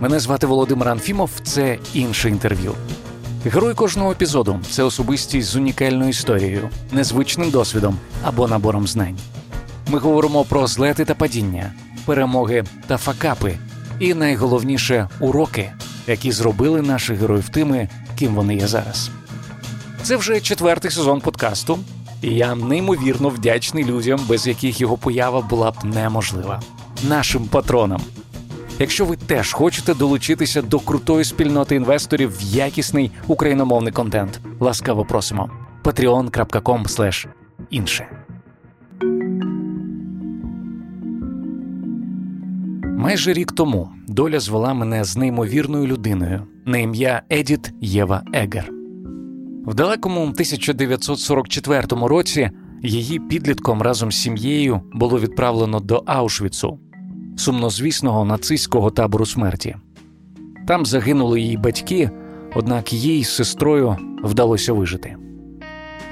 Мене звати Володимир Анфімов. Це інше інтерв'ю. Герой кожного епізоду це особистість з унікальною історією, незвичним досвідом або набором знань. Ми говоримо про злети та падіння, перемоги та факапи, і найголовніше уроки, які зробили наших героїв тими, ким вони є зараз. Це вже четвертий сезон подкасту, і я неймовірно вдячний людям, без яких його поява була б неможлива. Нашим патронам. Якщо ви теж хочете долучитися до крутої спільноти інвесторів в якісний україномовний контент, ласкаво просимо. patreon.com інше. Майже рік тому доля звела мене з неймовірною людиною на ім'я Едіт Єва Егер. В далекому 1944 році її підлітком разом з сім'єю було відправлено до Аушвіцу, сумнозвісного нацистського табору смерті. Там загинули її батьки, однак їй з сестрою вдалося вижити.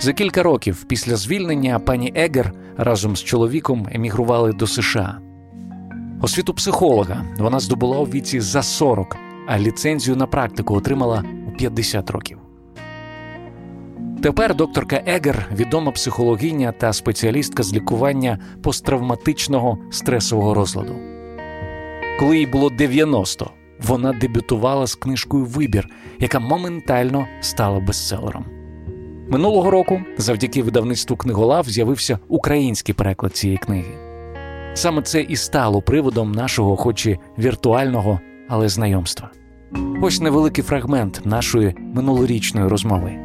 За кілька років після звільнення пані Егер разом з чоловіком емігрували до США. Освіту психолога вона здобула у віці за 40, а ліцензію на практику отримала у 50 років. Тепер докторка Егер відома психологиня та спеціалістка з лікування посттравматичного стресового розладу. Коли їй було 90, вона дебютувала з книжкою Вибір, яка моментально стала бестселером. Минулого року, завдяки видавництву книголав, з'явився український переклад цієї книги. Саме це і стало приводом нашого, хоч і віртуального, але знайомства. Ось невеликий фрагмент нашої минулорічної розмови.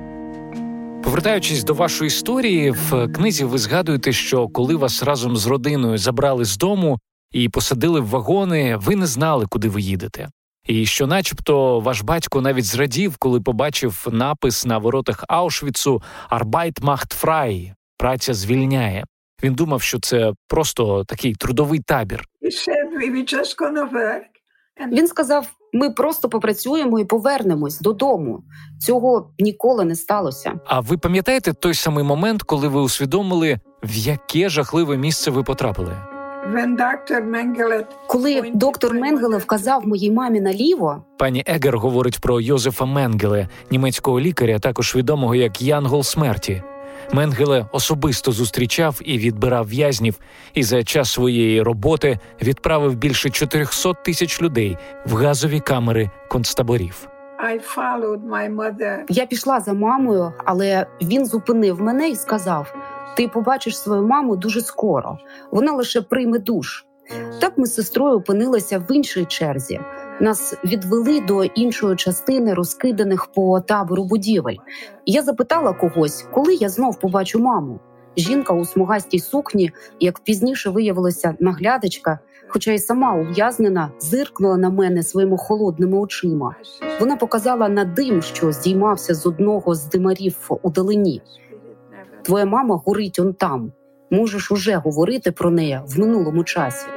Повертаючись до вашої історії, в книзі ви згадуєте, що коли вас разом з родиною забрали з дому і посадили в вагони, ви не знали, куди ви їдете. І що, начебто, ваш батько навіть зрадів, коли побачив напис на воротах Аушвіцу «Arbeit macht frei» – праця звільняє. Він думав, що це просто такий трудовий табір. Він сказав: ми просто попрацюємо і повернемось додому. Цього ніколи не сталося. А ви пам'ятаєте той самий момент, коли ви усвідомили, в яке жахливе місце ви потрапили? Коли доктор Менгеле вказав моїй мамі наліво, пані Егер говорить про Йозефа Менгеле, німецького лікаря, також відомого як Янгол смерті. Менгеле особисто зустрічав і відбирав в'язнів, і за час своєї роботи відправив більше 400 тисяч людей в газові камери концтаборів. Я пішла за мамою, але він зупинив мене і сказав: Ти побачиш свою маму дуже скоро. Вона лише прийме душ. Так ми з сестрою опинилися в іншій черзі. Нас відвели до іншої частини розкиданих по табору будівель. Я запитала когось, коли я знов побачу маму. Жінка у смугастій сукні, як пізніше виявилося, наглядачка, хоча й сама ув'язнена, зиркнула на мене своїми холодними очима. Вона показала на дим, що здіймався з одного з димарів у далині. Твоя мама горить он там. Можеш уже говорити про неї в минулому часі.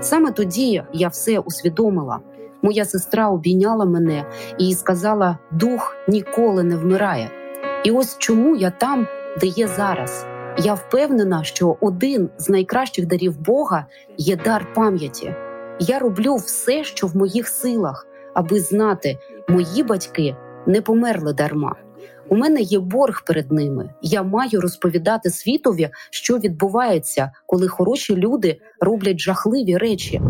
Саме тоді я все усвідомила. Моя сестра обійняла мене і сказала: дух ніколи не вмирає. І ось чому я там, де є зараз. Я впевнена, що один з найкращих дарів Бога є дар пам'яті. Я роблю все, що в моїх силах, аби знати, мої батьки не померли дарма. У мене є борг перед ними. Я маю розповідати світові, що відбувається, коли хороші люди роблять жахливі речі.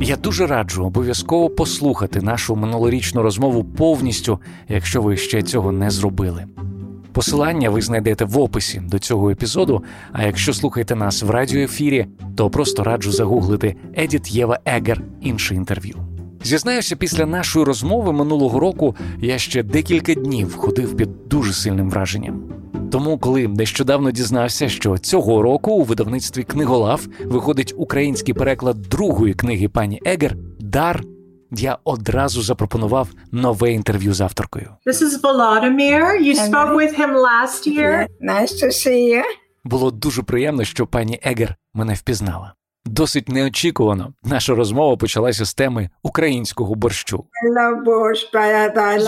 Я дуже раджу обов'язково послухати нашу минулорічну розмову повністю, якщо ви ще цього не зробили. Посилання ви знайдете в описі до цього епізоду. А якщо слухаєте нас в радіоефірі, то просто раджу загуглити Едіт Єва Егер інше інтерв'ю. Зізнаюся, після нашої розмови минулого року я ще декілька днів ходив під дуже сильним враженням. Тому, коли нещодавно дізнався, що цього року у видавництві книголав виходить український переклад другої книги пані Егер Дар. Я одразу запропонував нове інтерв'ю з авторкою. This is Volodymyr. You spoke with him last year. Nice to see you. Було дуже приємно, що пані Егер мене впізнала. Досить неочікувано наша розмова почалася з теми українського борщу.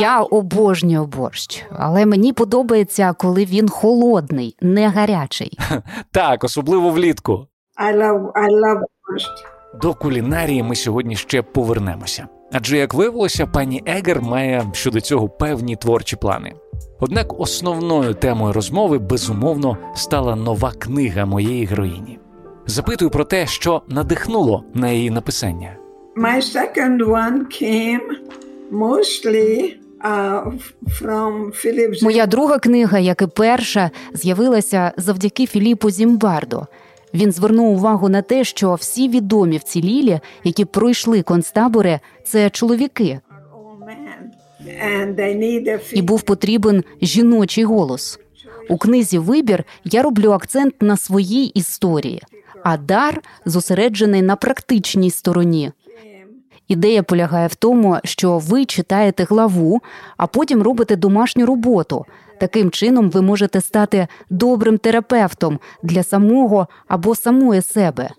Я обожнюю борщ, але мені подобається, коли він холодний, не гарячий. Так, особливо влітку. I love, I love borscht. До кулінарії ми сьогодні ще повернемося. Адже, як виявилося, пані Егер має щодо цього певні творчі плани. Однак основною темою розмови безумовно стала нова книга моєї героїні. Запитую про те, що надихнуло на її написання. My second one came mostly uh, from Philip Моя друга книга, як і перша, з'явилася завдяки Філіпу Зімбардо. Він звернув увагу на те, що всі відомі вцілілі, які пройшли концтабори, це чоловіки, і був потрібен жіночий голос. У книзі Вибір я роблю акцент на своїй історії, а дар зосереджений на практичній стороні. Ідея полягає в тому, що ви читаєте главу, а потім робите домашню роботу. Таким чином, ви можете стати добрим терапевтом для самого або самої себе.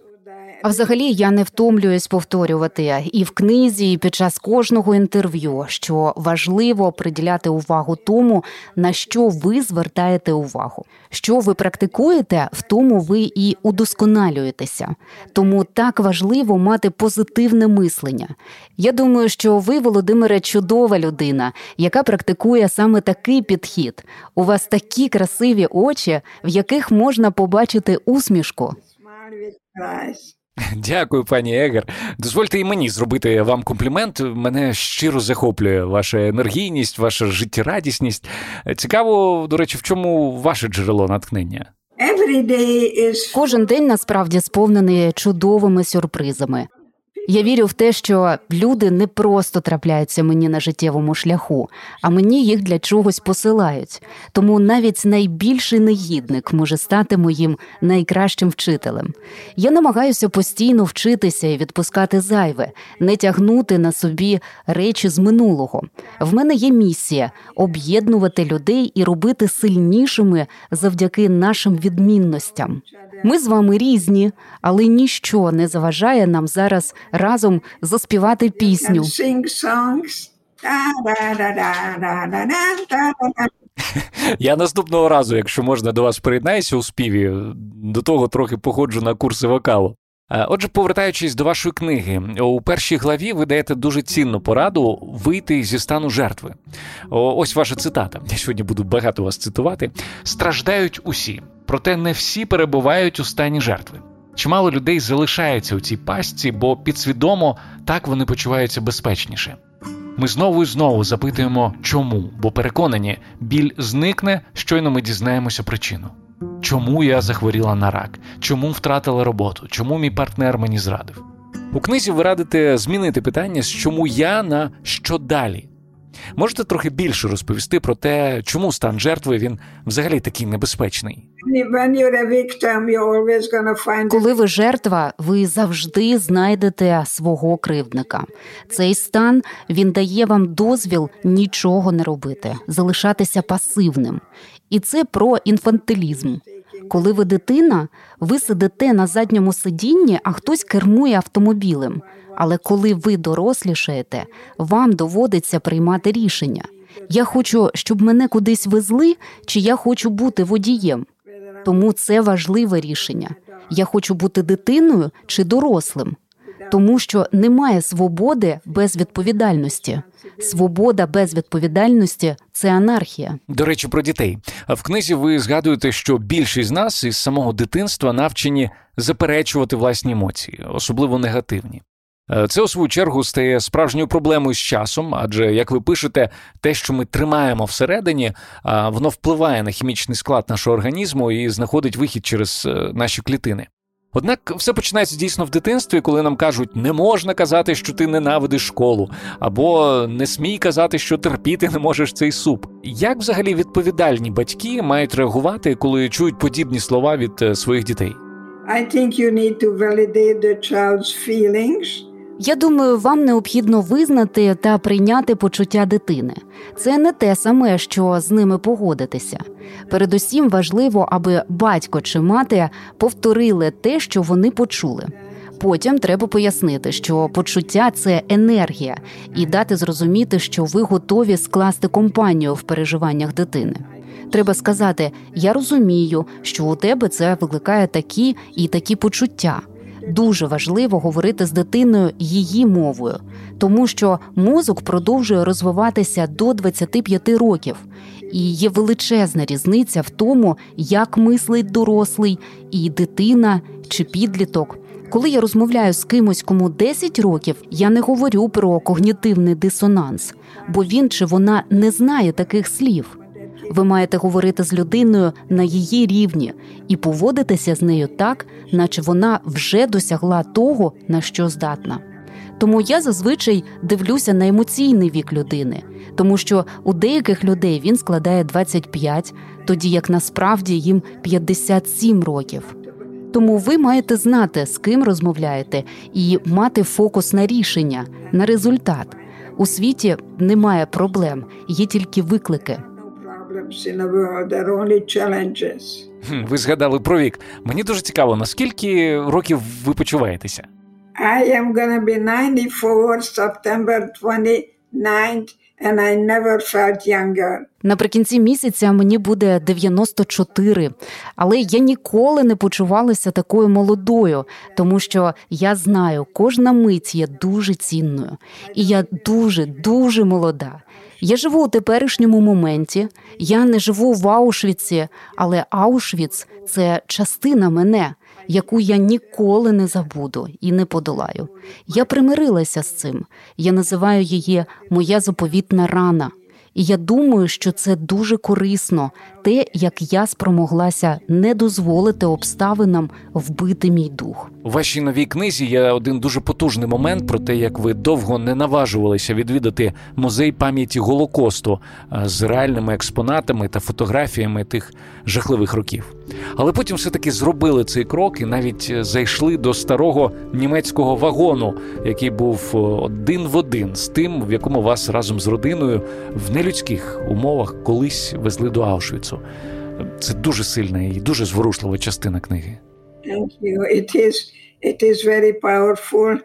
А взагалі я не втомлююсь повторювати і в книзі, і під час кожного інтерв'ю, що важливо приділяти увагу тому, на що ви звертаєте увагу. Що ви практикуєте, в тому ви і удосконалюєтеся. Тому так важливо мати позитивне мислення. Я думаю, що ви, Володимире, чудова людина, яка практикує саме такий підхід. У вас такі красиві очі, в яких можна побачити усмішку. eyes. Дякую, пані Егер. Дозвольте і мені зробити вам комплімент. Мене щиро захоплює ваша енергійність, ваша життєрадісність. Цікаво, до речі, в чому ваше джерело натхнення? Is Кожен день насправді сповнений чудовими сюрпризами. Я вірю в те, що люди не просто трапляються мені на життєвому шляху, а мені їх для чогось посилають. Тому навіть найбільший негідник може стати моїм найкращим вчителем. Я намагаюся постійно вчитися і відпускати зайве, не тягнути на собі речі з минулого. В мене є місія об'єднувати людей і робити сильнішими завдяки нашим відмінностям. Ми з вами різні, але ніщо не заважає нам зараз разом заспівати пісню. Я наступного разу, якщо можна до вас приєднаюся у співі, до того трохи походжу на курси вокалу. Е, отже, повертаючись до вашої книги, у першій главі ви даєте дуже цінну пораду вийти зі стану жертви. Ось ваша цитата. Я сьогодні буду багато вас цитувати. Страждають усі, проте не всі перебувають у стані жертви. Чимало людей залишаються у цій пастці, бо підсвідомо так вони почуваються безпечніше. Ми знову і знову запитуємо, чому, бо переконані, біль зникне, щойно ми дізнаємося причину. Чому я захворіла на рак? Чому втратила роботу? Чому мій партнер мені зрадив? У книзі ви радите змінити питання з чому я на що далі. Можете трохи більше розповісти про те, чому стан жертви він взагалі такий небезпечний? Коли ви жертва, ви завжди знайдете свого кривдника. Цей стан він дає вам дозвіл нічого не робити, залишатися пасивним. І це про інфантилізм. Коли ви дитина, ви сидите на задньому сидінні, а хтось кермує автомобілем. Але коли ви дорослішаєте, вам доводиться приймати рішення. Я хочу, щоб мене кудись везли, чи я хочу бути водієм. Тому це важливе рішення. Я хочу бути дитиною чи дорослим, тому що немає свободи без відповідальності. Свобода без відповідальності це анархія. До речі, про дітей. В книзі ви згадуєте, що більшість з нас із самого дитинства навчені заперечувати власні емоції, особливо негативні. Е, Це у свою чергу стає справжньою проблемою з часом, адже, як ви пишете, те, що ми тримаємо всередині, воно впливає на хімічний склад нашого організму і знаходить вихід через е, наші клітини. Однак все починається дійсно в дитинстві, коли нам кажуть, не можна казати, що ти ненавидиш школу, або не смій казати, що терпіти не можеш цей суп. Як взагалі відповідальні батьки мають реагувати, коли чують подібні слова від е, своїх дітей? I think you need to validate the child's feelings. Я думаю, вам необхідно визнати та прийняти почуття дитини. Це не те саме, що з ними погодитися. Передусім важливо, аби батько чи мати повторили те, що вони почули. потім треба пояснити, що почуття це енергія, і дати зрозуміти, що ви готові скласти компанію в переживаннях дитини. Треба сказати: я розумію, що у тебе це викликає такі і такі почуття. Дуже важливо говорити з дитиною її мовою, тому що мозок продовжує розвиватися до 25 років, і є величезна різниця в тому, як мислить дорослий і дитина чи підліток. Коли я розмовляю з кимось, кому 10 років, я не говорю про когнітивний дисонанс, бо він чи вона не знає таких слів. Ви маєте говорити з людиною на її рівні і поводитися з нею так, наче вона вже досягла того, на що здатна. Тому я зазвичай дивлюся на емоційний вік людини, тому що у деяких людей він складає 25, тоді як насправді їм 57 років. Тому ви маєте знати, з ким розмовляєте, і мати фокус на рішення, на результат. У світі немає проблем, є тільки виклики. Ви згадали про вік. Мені дуже цікаво, наскільки років ви почуваєтеся? I am gonna be 94 September 29th and I never felt younger. Наприкінці місяця мені буде 94, але я ніколи не почувалася такою молодою, тому що я знаю, кожна мить є дуже цінною, і я дуже дуже молода. Я живу у теперішньому моменті. Я не живу в Аушвіці, але Аушвіц це частина мене, яку я ніколи не забуду і не подолаю. Я примирилася з цим. Я називаю її моя заповітна рана. І я думаю, що це дуже корисно, те, як я спромоглася не дозволити обставинам вбити мій дух. У вашій новій книзі є один дуже потужний момент про те, як ви довго не наважувалися відвідати музей пам'яті Голокосту з реальними експонатами та фотографіями тих жахливих років. Але потім все-таки зробили цей крок і навіть зайшли до старого німецького вагону, який був один в один з тим, в якому вас разом з родиною в нелюдських умовах колись везли до Аушвіцу. Це дуже сильна і дуже зворушлива частина книги. Thank you. It is, it is very powerful.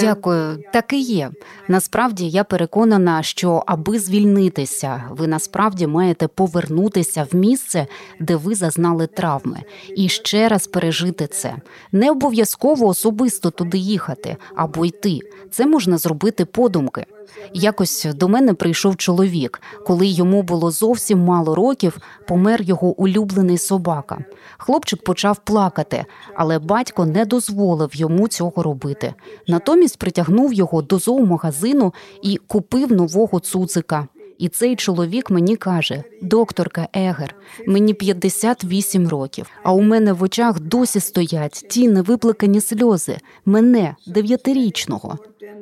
Дякую, так і є. Насправді я переконана, що аби звільнитися, ви насправді маєте повернутися в місце, де ви зазнали травми, і ще раз пережити це. Не обов'язково особисто туди їхати або йти. Це можна зробити подумки. Якось до мене прийшов чоловік, коли йому було зовсім мало років, помер його улюблений собака. Хлопчик почав плакати, але батько не дозволив йому цього робити. Натомість притягнув його до зоомагазину і купив нового цуцика. І цей чоловік мені каже: докторка Егер, мені 58 років, а у мене в очах досі стоять ті невиплакані сльози, мене дев'ятирічного.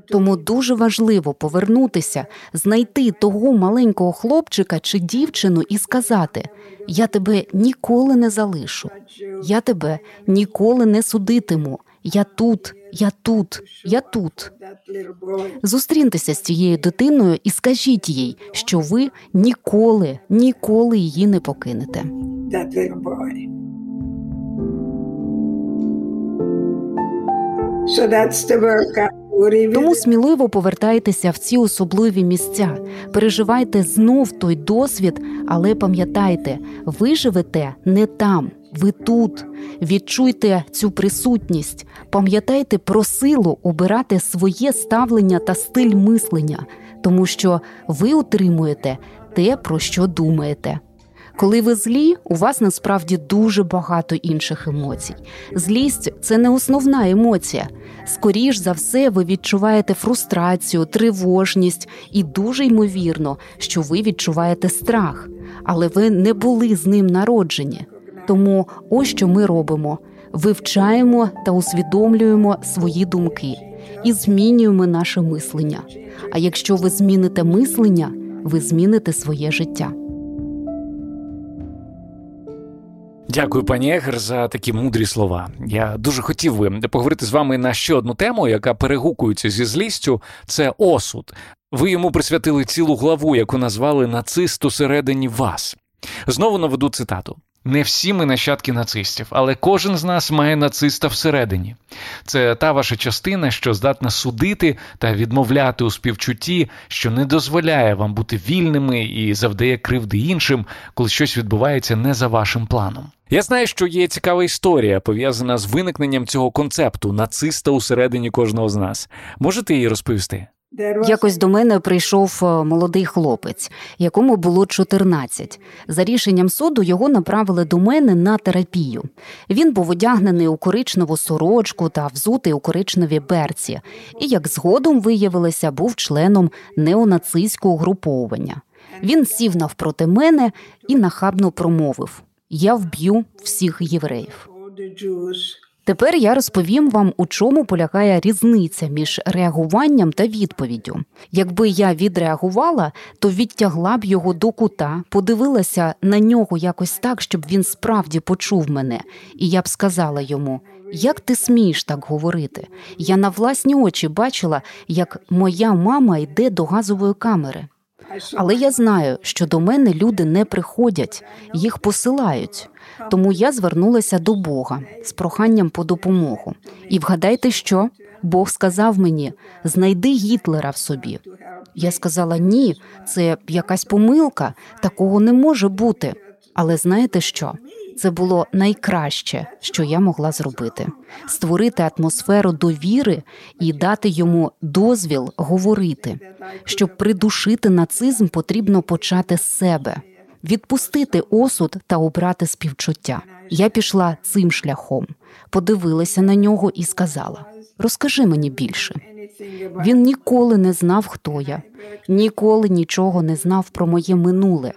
Тому дуже важливо повернутися, знайти того маленького хлопчика чи дівчину і сказати: Я тебе ніколи не залишу, я тебе ніколи не судитиму. Я тут, я тут, я тут. Зустріньтеся з цією дитиною і скажіть їй, що ви ніколи, ніколи її не покинете. Тому сміливо повертайтеся в ці особливі місця, переживайте знов той досвід, але пам'ятайте, ви живете не там, ви тут. Відчуйте цю присутність, пам'ятайте про силу обирати своє ставлення та стиль мислення, тому що ви отримуєте те, про що думаєте. Коли ви злі, у вас насправді дуже багато інших емоцій. Злість це не основна емоція. Скоріш за все, ви відчуваєте фрустрацію, тривожність і дуже ймовірно, що ви відчуваєте страх, але ви не були з ним народжені. Тому ось що ми робимо: вивчаємо та усвідомлюємо свої думки і змінюємо наше мислення. А якщо ви зміните мислення, ви зміните своє життя. Дякую, пані Егер, за такі мудрі слова. Я дуже хотів би поговорити з вами на ще одну тему, яка перегукується зі злістю. Це осуд. Ви йому присвятили цілу главу, яку назвали нацист усередині вас. Знову наведу цитату: Не всі ми нащадки нацистів, але кожен з нас має нациста всередині. Це та ваша частина, що здатна судити та відмовляти у співчутті, що не дозволяє вам бути вільними і завдає кривди іншим, коли щось відбувається не за вашим планом. Я знаю, що є цікава історія пов'язана з виникненням цього концепту нациста усередині кожного з нас. Можете її розповісти? Якось до мене прийшов е, молодий хлопець, якому було 14. За рішенням суду його направили до мене на терапію. Він був одягнений у коричневу сорочку та взутий у коричневі берці, і, як згодом виявилося, був членом неонацистського угруповання. Він сів навпроти мене і нахабно промовив: Я вб'ю всіх євреїв. Тепер я розповім вам, у чому полягає різниця між реагуванням та відповіддю. Якби я відреагувала, то відтягла б його до кута, подивилася на нього якось так, щоб він справді почув мене, і я б сказала йому: як ти смієш так говорити? Я на власні очі бачила, як моя мама йде до газової камери. Але я знаю, що до мене люди не приходять, їх посилають. Тому я звернулася до Бога з проханням по допомогу. І вгадайте, що Бог сказав мені: знайди Гітлера в собі. Я сказала: ні, це якась помилка, такого не може бути. Але знаєте що? Це було найкраще, що я могла зробити: створити атмосферу довіри і дати йому дозвіл говорити. Щоб придушити нацизм, потрібно почати з себе, відпустити осуд та обрати співчуття. Я пішла цим шляхом, подивилася на нього і сказала: Розкажи мені більше. Він ніколи не знав, хто я, ніколи нічого не знав про моє минуле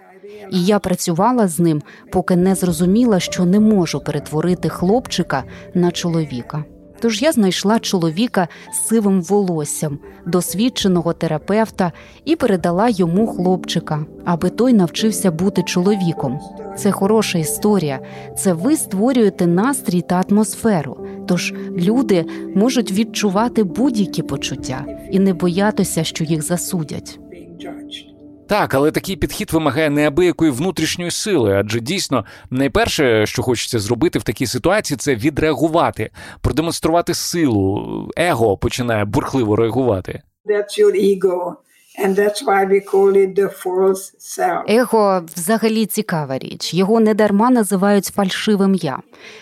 і я працювала з ним, поки не зрозуміла, що не можу перетворити хлопчика на чоловіка. Тож я знайшла чоловіка з сивим волоссям, досвідченого терапевта, і передала йому хлопчика, аби той навчився бути чоловіком. Це хороша історія. Це ви створюєте настрій та атмосферу. Тож люди можуть відчувати будь-які почуття і не боятися, що їх засудять. Так, але такий підхід вимагає неабиякої внутрішньої сили, адже дійсно найперше, що хочеться зробити в такій ситуації, це відреагувати, продемонструвати силу. Его починає бурхливо реагувати. That's your ego. Его взагалі цікава річ. Його недарма називають фальшивим я.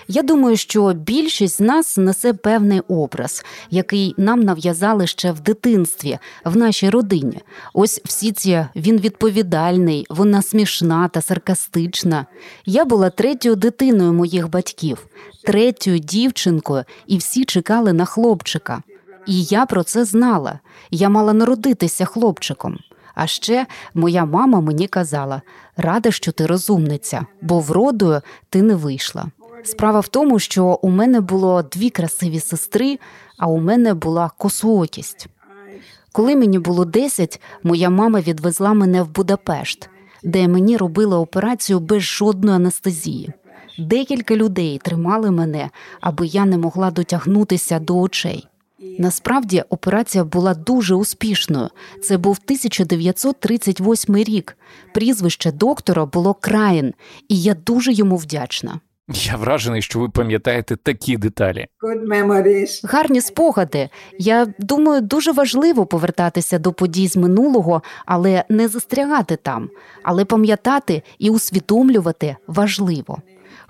Я думаю, що більшість з нас несе певний образ, який нам нав'язали ще в дитинстві, в нашій родині. Ось всі ці він відповідальний, вона смішна та саркастична. Я була третьою дитиною моїх батьків, третьою дівчинкою, і всі чекали на хлопчика. І я про це знала. Я мала народитися хлопчиком. А ще моя мама мені казала: рада, що ти розумниця, бо вродою ти не вийшла. Справа в тому, що у мене було дві красиві сестри, а у мене була косоокість. Коли мені було 10, моя мама відвезла мене в Будапешт, де мені робили операцію без жодної анестезії. Декілька людей тримали мене, аби я не могла дотягнутися до очей. Насправді операція була дуже успішною. Це був 1938 рік. Прізвище доктора було Країн, і я дуже йому вдячна. Я вражений, що ви пам'ятаєте такі деталі. Гарні спогади. Я думаю, дуже важливо повертатися до подій з минулого, але не застрягати там. Але пам'ятати і усвідомлювати важливо.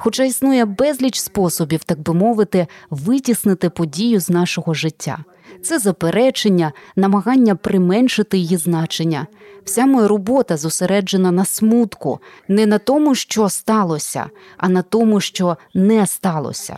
Хоча існує безліч способів, так би мовити, витіснити подію з нашого життя. Це заперечення, намагання применшити її значення. Вся моя робота зосереджена на смутку, не на тому, що сталося, а на тому, що не сталося.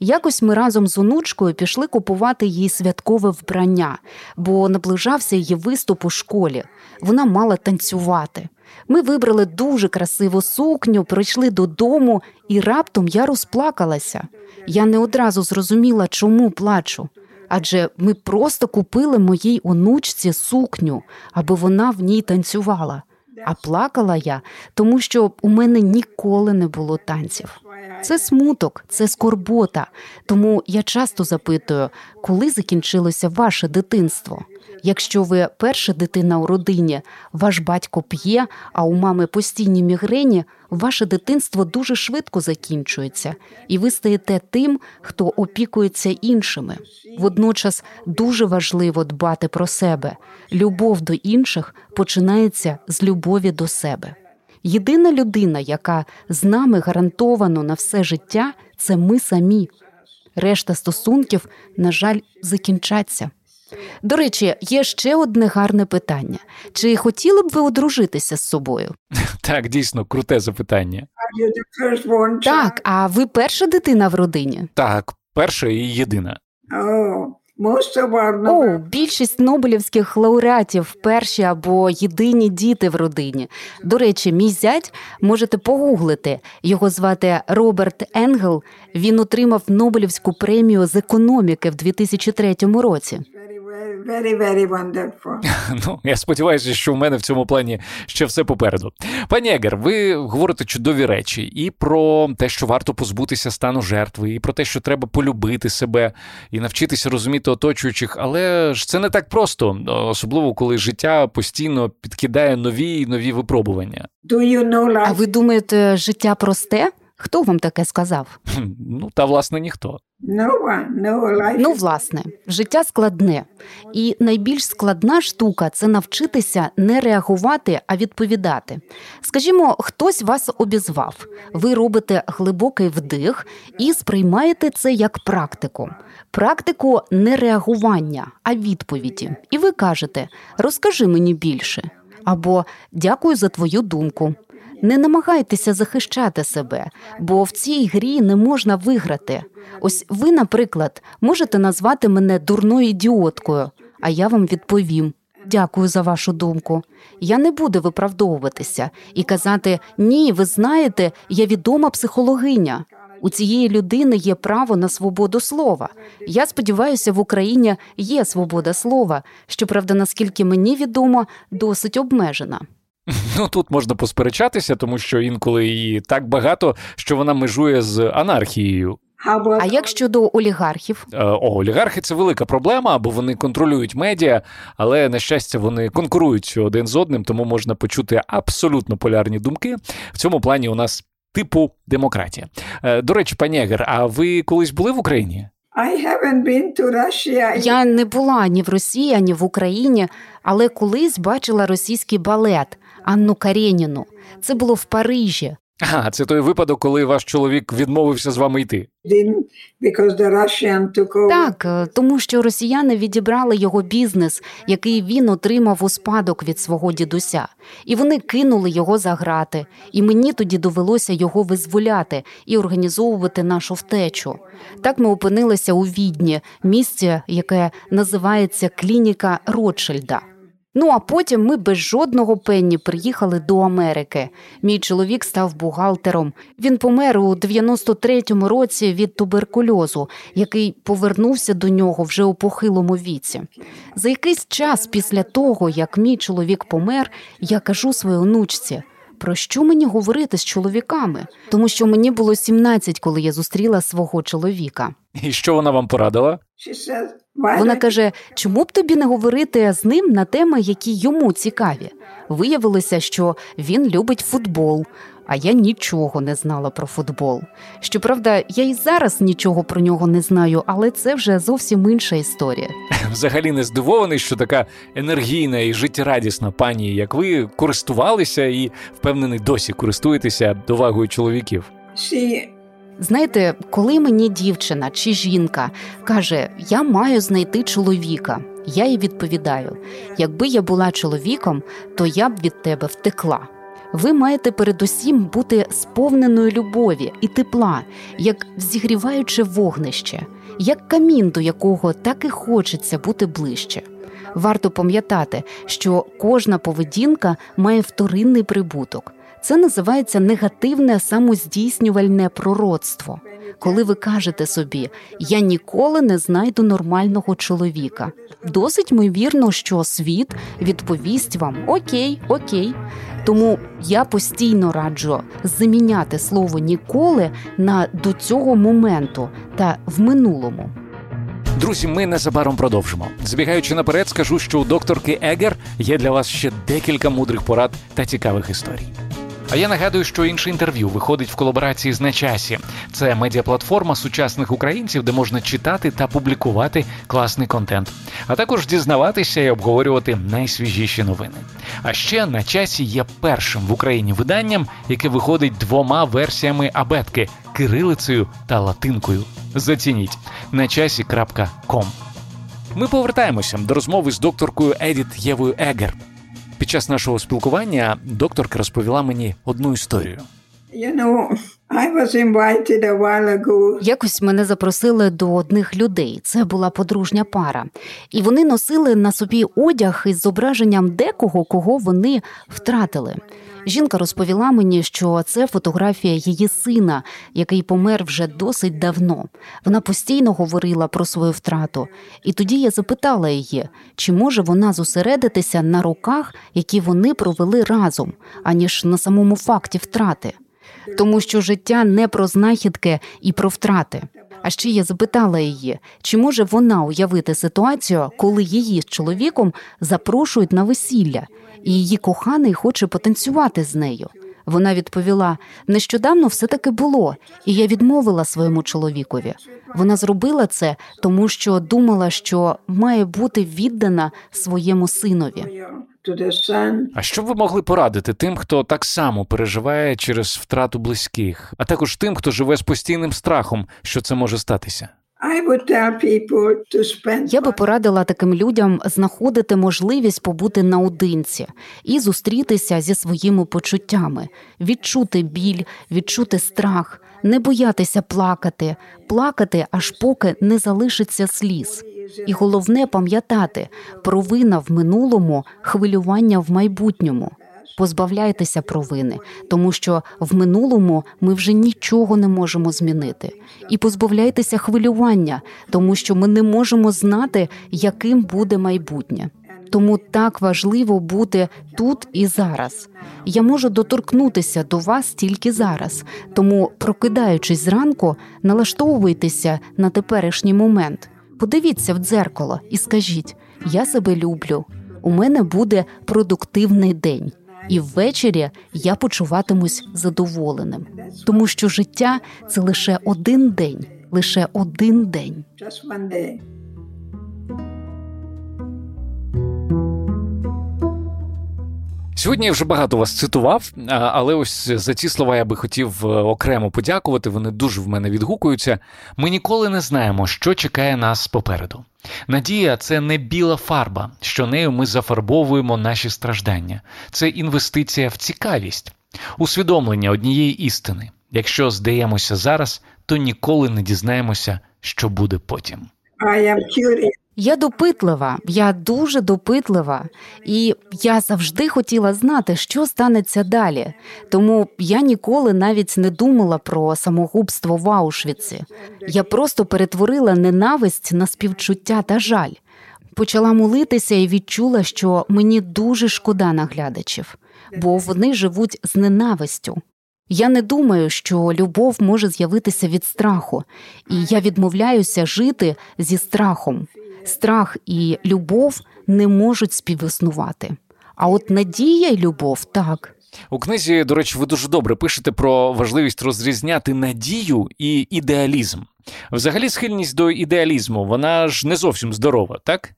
Якось ми разом з онучкою пішли купувати їй святкове вбрання, бо наближався її виступ у школі. Вона мала танцювати. Ми вибрали дуже красиву сукню, прийшли додому, і раптом я розплакалася. Я не одразу зрозуміла, чому плачу. Адже ми просто купили моїй онучці сукню, аби вона в ній танцювала. А плакала я, тому що у мене ніколи не було танців. Це смуток, це скорбота. Тому я часто запитую, коли закінчилося ваше дитинство. Якщо ви перша дитина у родині, ваш батько п'є, а у мами постійні мігрені, ваше дитинство дуже швидко закінчується, і ви стаєте тим, хто опікується іншими. Водночас дуже важливо дбати про себе. Любов до інших починається з любові до себе. Єдина людина, яка з нами гарантовано на все життя, це ми самі. Решта стосунків, на жаль, закінчаться. До речі, є ще одне гарне питання: чи хотіли б ви одружитися з собою? Так, дійсно, круте запитання. Так, а ви перша дитина в родині? Так, перша і єдина. Oh, О, більшість нобелівських лауреатів перші або єдині діти в родині. До речі, мій зять можете погуглити. Його звати Роберт Енгел. Він отримав Нобелівську премію з економіки в 2003 році. Very, very, wonderful. Ну, я сподіваюся, що в мене в цьому плані ще все попереду. Пані Егер, ви говорите чудові речі і про те, що варто позбутися стану жертви, і про те, що треба полюбити себе і навчитися розуміти оточуючих. Але ж це не так просто, особливо коли життя постійно підкидає нові і нові випробування. Do you know А ви думаєте, життя просте? Хто вам таке сказав? Ну та власне ніхто. Ну, власне, життя складне, і найбільш складна штука це навчитися не реагувати, а відповідати. Скажімо, хтось вас обізвав. Ви робите глибокий вдих і сприймаєте це як практику. Практику не реагування, а відповіді. І ви кажете: розкажи мені більше або дякую за твою думку. Не намагайтеся захищати себе, бо в цій грі не можна виграти. Ось ви, наприклад, можете назвати мене дурною ідіоткою, а я вам відповім. Дякую за вашу думку. Я не буду виправдовуватися і казати ні, ви знаєте, я відома психологиня. У цієї людини є право на свободу слова. Я сподіваюся, в Україні є свобода слова, щоправда, наскільки мені відомо, досить обмежена. Ну тут можна посперечатися, тому що інколи її так багато, що вона межує з анархією. А як щодо олігархів? Е, О, олігархи це велика проблема, бо вони контролюють медіа, але на щастя вони конкурують один з одним, тому можна почути абсолютно полярні думки. В цьому плані у нас типу демократія. Е, До речі, пані Егер, а ви колись були в Україні? I haven't been to Russia. Я не була ні в Росії, ані в Україні, але колись бачила російський балет Анну Кареніну. Це було в Парижі. А, це той випадок, коли ваш чоловік відмовився з вами йти. Так, е, тому що росіяни відібрали його бізнес, який він отримав у спадок від свого дідуся, і вони кинули його за грати. І мені тоді довелося його визволяти і організовувати нашу втечу. Так ми опинилися у Відні, місці, яке називається клініка Ротшильда. Ну а потім ми без жодного пенні приїхали до Америки. Мій чоловік став бухгалтером. Він помер у 93-му році від туберкульозу, який повернувся до нього вже у похилому віці. За якийсь час після того, як мій чоловік помер, я кажу своїй онучці. Про що мені говорити з чоловіками? Тому що мені було 17, коли я зустріла свого чоловіка. І що вона вам порадила? Вона каже: чому б тобі не говорити з ним на теми, які йому цікаві? Виявилося, що він любить футбол, а я нічого не знала про футбол. Щоправда, я і зараз нічого про нього не знаю, але це вже зовсім інша історія. Взагалі не здивований, що така енергійна і життєрадісна пані, як ви, користувалися і впевнений, досі користуєтеся довагою чоловіків. she Знаєте, коли мені дівчина чи жінка каже, я маю знайти чоловіка, я їй відповідаю: якби я була чоловіком, то я б від тебе втекла. Ви маєте передусім бути сповненою любові і тепла, як зігріваюче вогнище, як камін, до якого так і хочеться бути ближче. Варто пам'ятати, що кожна поведінка має вторинний прибуток. Це називається негативне самоздійснювальне пророцтво. Коли ви кажете собі, я ніколи не знайду нормального чоловіка. Досить ймовірно, що світ відповість вам Окей, окей. Тому я постійно раджу заміняти слово ніколи на до цього моменту та в минулому. Друзі, ми незабаром продовжимо. Збігаючи наперед, скажу, що у докторки Егер є для вас ще декілька мудрих порад та цікавих історій. А я нагадую, що інше інтерв'ю виходить в колаборації з «На часі». Це медіаплатформа сучасних українців, де можна читати та публікувати класний контент, а також дізнаватися і обговорювати найсвіжіші новини. А ще на часі є першим в Україні виданням, яке виходить двома версіями абетки кирилицею та латинкою. Зацініть на часі.ком. Ми повертаємося до розмови з докторкою Едіт Євою Егер. Під час нашого спілкування докторка розповіла мені одну історію. You know, I. Якось мене запросили до одних людей. Це була подружня пара, і вони носили на собі одяг із зображенням декого, кого вони втратили. Жінка розповіла мені, що це фотографія її сина, який помер вже досить давно. Вона постійно говорила про свою втрату. І тоді я запитала її, чи може вона зосередитися на роках, які вони провели разом, аніж на самому факті втрати. Тому що життя не про знахідки і про втрати. А ще я запитала її, чи може вона уявити ситуацію, коли її з чоловіком запрошують на весілля, і її коханий хоче потанцювати з нею. Вона відповіла: нещодавно все таки було, і я відмовила своєму чоловікові. Вона зробила це, тому що думала, що має бути віддана своєму синові. А що б ви могли порадити тим, хто так само переживає через втрату близьких, а також тим, хто живе з постійним страхом, що це може статися? I would tell people to spend Я би порадила таким людям знаходити можливість побути наодинці і зустрітися зі своїми почуттями, відчути біль, відчути страх, не боятися плакати, плакати, аж поки не залишиться сліз. І головне пам'ятати провина в минулому, хвилювання в майбутньому. Позбавляйтеся провини, тому що в минулому ми вже нічого не можемо змінити. І позбавляйтеся хвилювання, тому що ми не можемо знати, яким буде майбутнє. Тому так важливо бути тут і зараз. Я можу доторкнутися до вас тільки зараз. Тому, прокидаючись зранку, налаштовуйтеся на теперішній момент. Подивіться в дзеркало і скажіть: я себе люблю. У мене буде продуктивний день, і ввечері я почуватимусь задоволеним, тому що життя це лише один день, лише один день. Сьогодні я вже багато вас цитував, але ось за ці слова я би хотів е, окремо подякувати. Вони дуже в мене відгукуються. Ми ніколи не знаємо, що чекає нас попереду. Надія це не біла фарба, що нею ми зафарбовуємо наші страждання. Це інвестиція в цікавість, усвідомлення однієї істини. Якщо здаємося зараз, то ніколи не дізнаємося, що буде потім. I am curious. Я допитлива, я дуже допитлива, і я завжди хотіла знати, що станеться далі. Тому я ніколи навіть не думала про самогубство в Аушвіці. Я просто перетворила ненависть на співчуття та жаль. Почала молитися і відчула, що мені дуже шкода наглядачів, бо вони живуть з ненавистю. Я не думаю, що любов може з'явитися від страху, і я відмовляюся жити зі страхом. Страх і любов не можуть співіснувати. А от надія й любов так. У книзі, до речі, ви дуже добре пишете про важливість розрізняти надію і ідеалізм. Взагалі, схильність до ідеалізму, вона ж не зовсім здорова, так?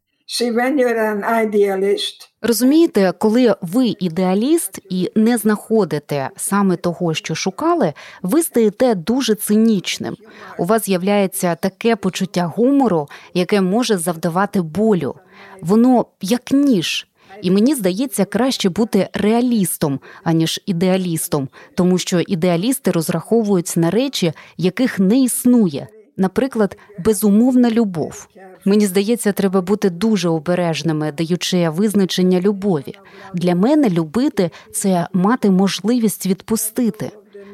Розумієте, коли ви ідеаліст і не знаходите саме того, що шукали, ви стаєте дуже цинічним. У вас з'являється таке почуття гумору, яке може завдавати болю. Воно як ніж. І мені здається, краще бути реалістом, аніж ідеалістом, тому що ідеалісти розраховують на речі, яких не існує. Наприклад, безумовна любов. Мені здається, треба бути дуже обережними, даючи визначення любові. Для мене любити це мати можливість відпустити.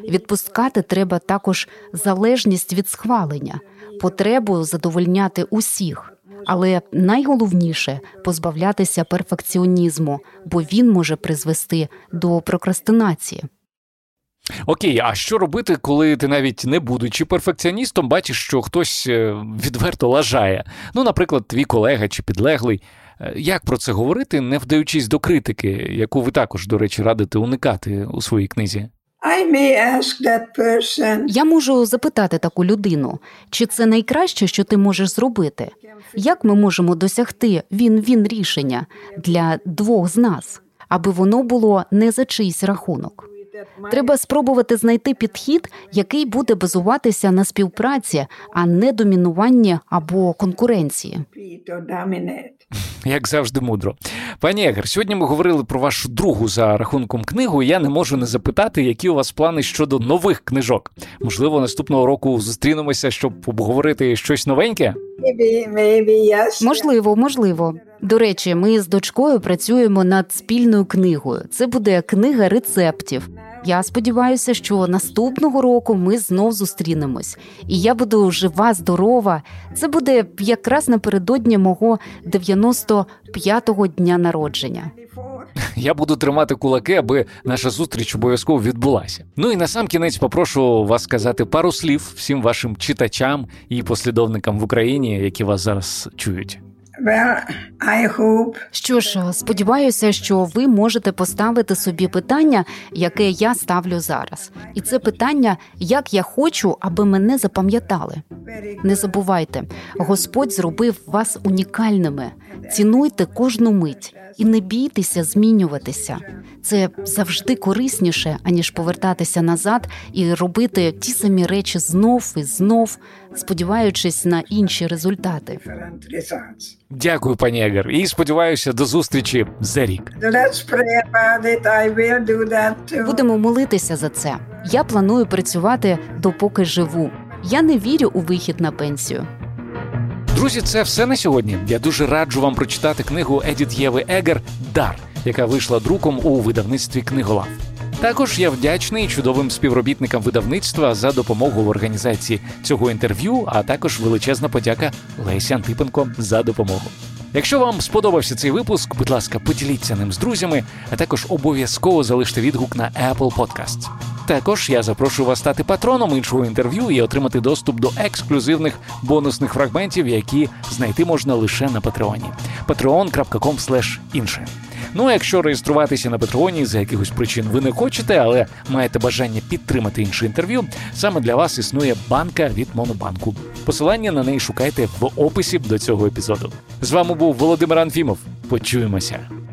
Відпускати треба також залежність від схвалення, потребу задовольняти усіх. Але найголовніше позбавлятися перфекціонізму, бо він може призвести до прокрастинації. Окей, а що робити, коли ти навіть не будучи перфекціоністом, бачиш, що хтось е, відверто лажає? Ну, наприклад, твій колега чи підлеглий. Е, як про це говорити, не вдаючись до критики, яку ви також, до речі, радите уникати у своїй книзі? I may ask that person, Я можу запитати таку людину, чи це найкраще, що ти можеш зробити? Як ми можемо досягти він-він рішення для двох з нас, аби воно було не за чийсь рахунок? Треба спробувати знайти підхід, який буде базуватися на співпраці, а не домінуванні або конкуренції. Як завжди, мудро. Пані Егер, сьогодні ми говорили про вашу другу за рахунком книгу. і Я не можу не запитати, які у вас плани щодо нових книжок. Можливо, наступного року зустрінемося, щоб обговорити щось новеньке. Maybe, maybe yes. Можливо, можливо. До речі, ми з дочкою працюємо над спільною книгою. Це буде книга рецептів. Я сподіваюся, що наступного року ми знов зустрінемось, і я буду жива, здорова. Це буде якраз напередодні мого 95-го дня народження. Я буду тримати кулаки, аби наша зустріч обов'язково відбулася. Ну і на сам кінець попрошу вас сказати пару слів всім вашим читачам і послідовникам в Україні, які вас зараз чують. Well, I hope Що ж, сподіваюся, що ви можете поставити собі питання, яке я ставлю зараз. І це питання, як я хочу, аби мене запам'ятали. Не забувайте, Господь зробив вас унікальними. Цінуйте кожну мить і не бійтеся змінюватися. Це завжди корисніше, аніж повертатися назад і робити ті самі речі знов і знов, сподіваючись на інші результати. Дякую, пані Егер, і сподіваюся до зустрічі за рік. Будемо молитися за це. Я планую працювати допоки живу. Я не вірю у вихід на пенсію. Друзі, це все на сьогодні. Я дуже раджу вам прочитати книгу Едіт Єви Егер Дар, яка вийшла друком у видавництві Книголав. Також я вдячний чудовим співробітникам видавництва за допомогу в організації цього інтерв'ю, а також величезна подяка Лесі Антипенко за допомогу. Якщо вам сподобався цей випуск, будь ласка, поділіться ним з друзями, а також обов'язково залиште відгук на Apple Podcasts. Також я запрошую вас стати патроном іншого інтерв'ю і отримати доступ до ексклюзивних бонусних фрагментів, які знайти можна лише на Патреоні. patreon.com інше. Ну а якщо реєструватися на Патреоні за якихось причин ви не хочете, але маєте бажання підтримати інше інтерв'ю, саме для вас існує банка від Монобанку. Посилання на неї шукайте в описі до цього епізоду. З вами був Володимир Анфімов. Почуємося.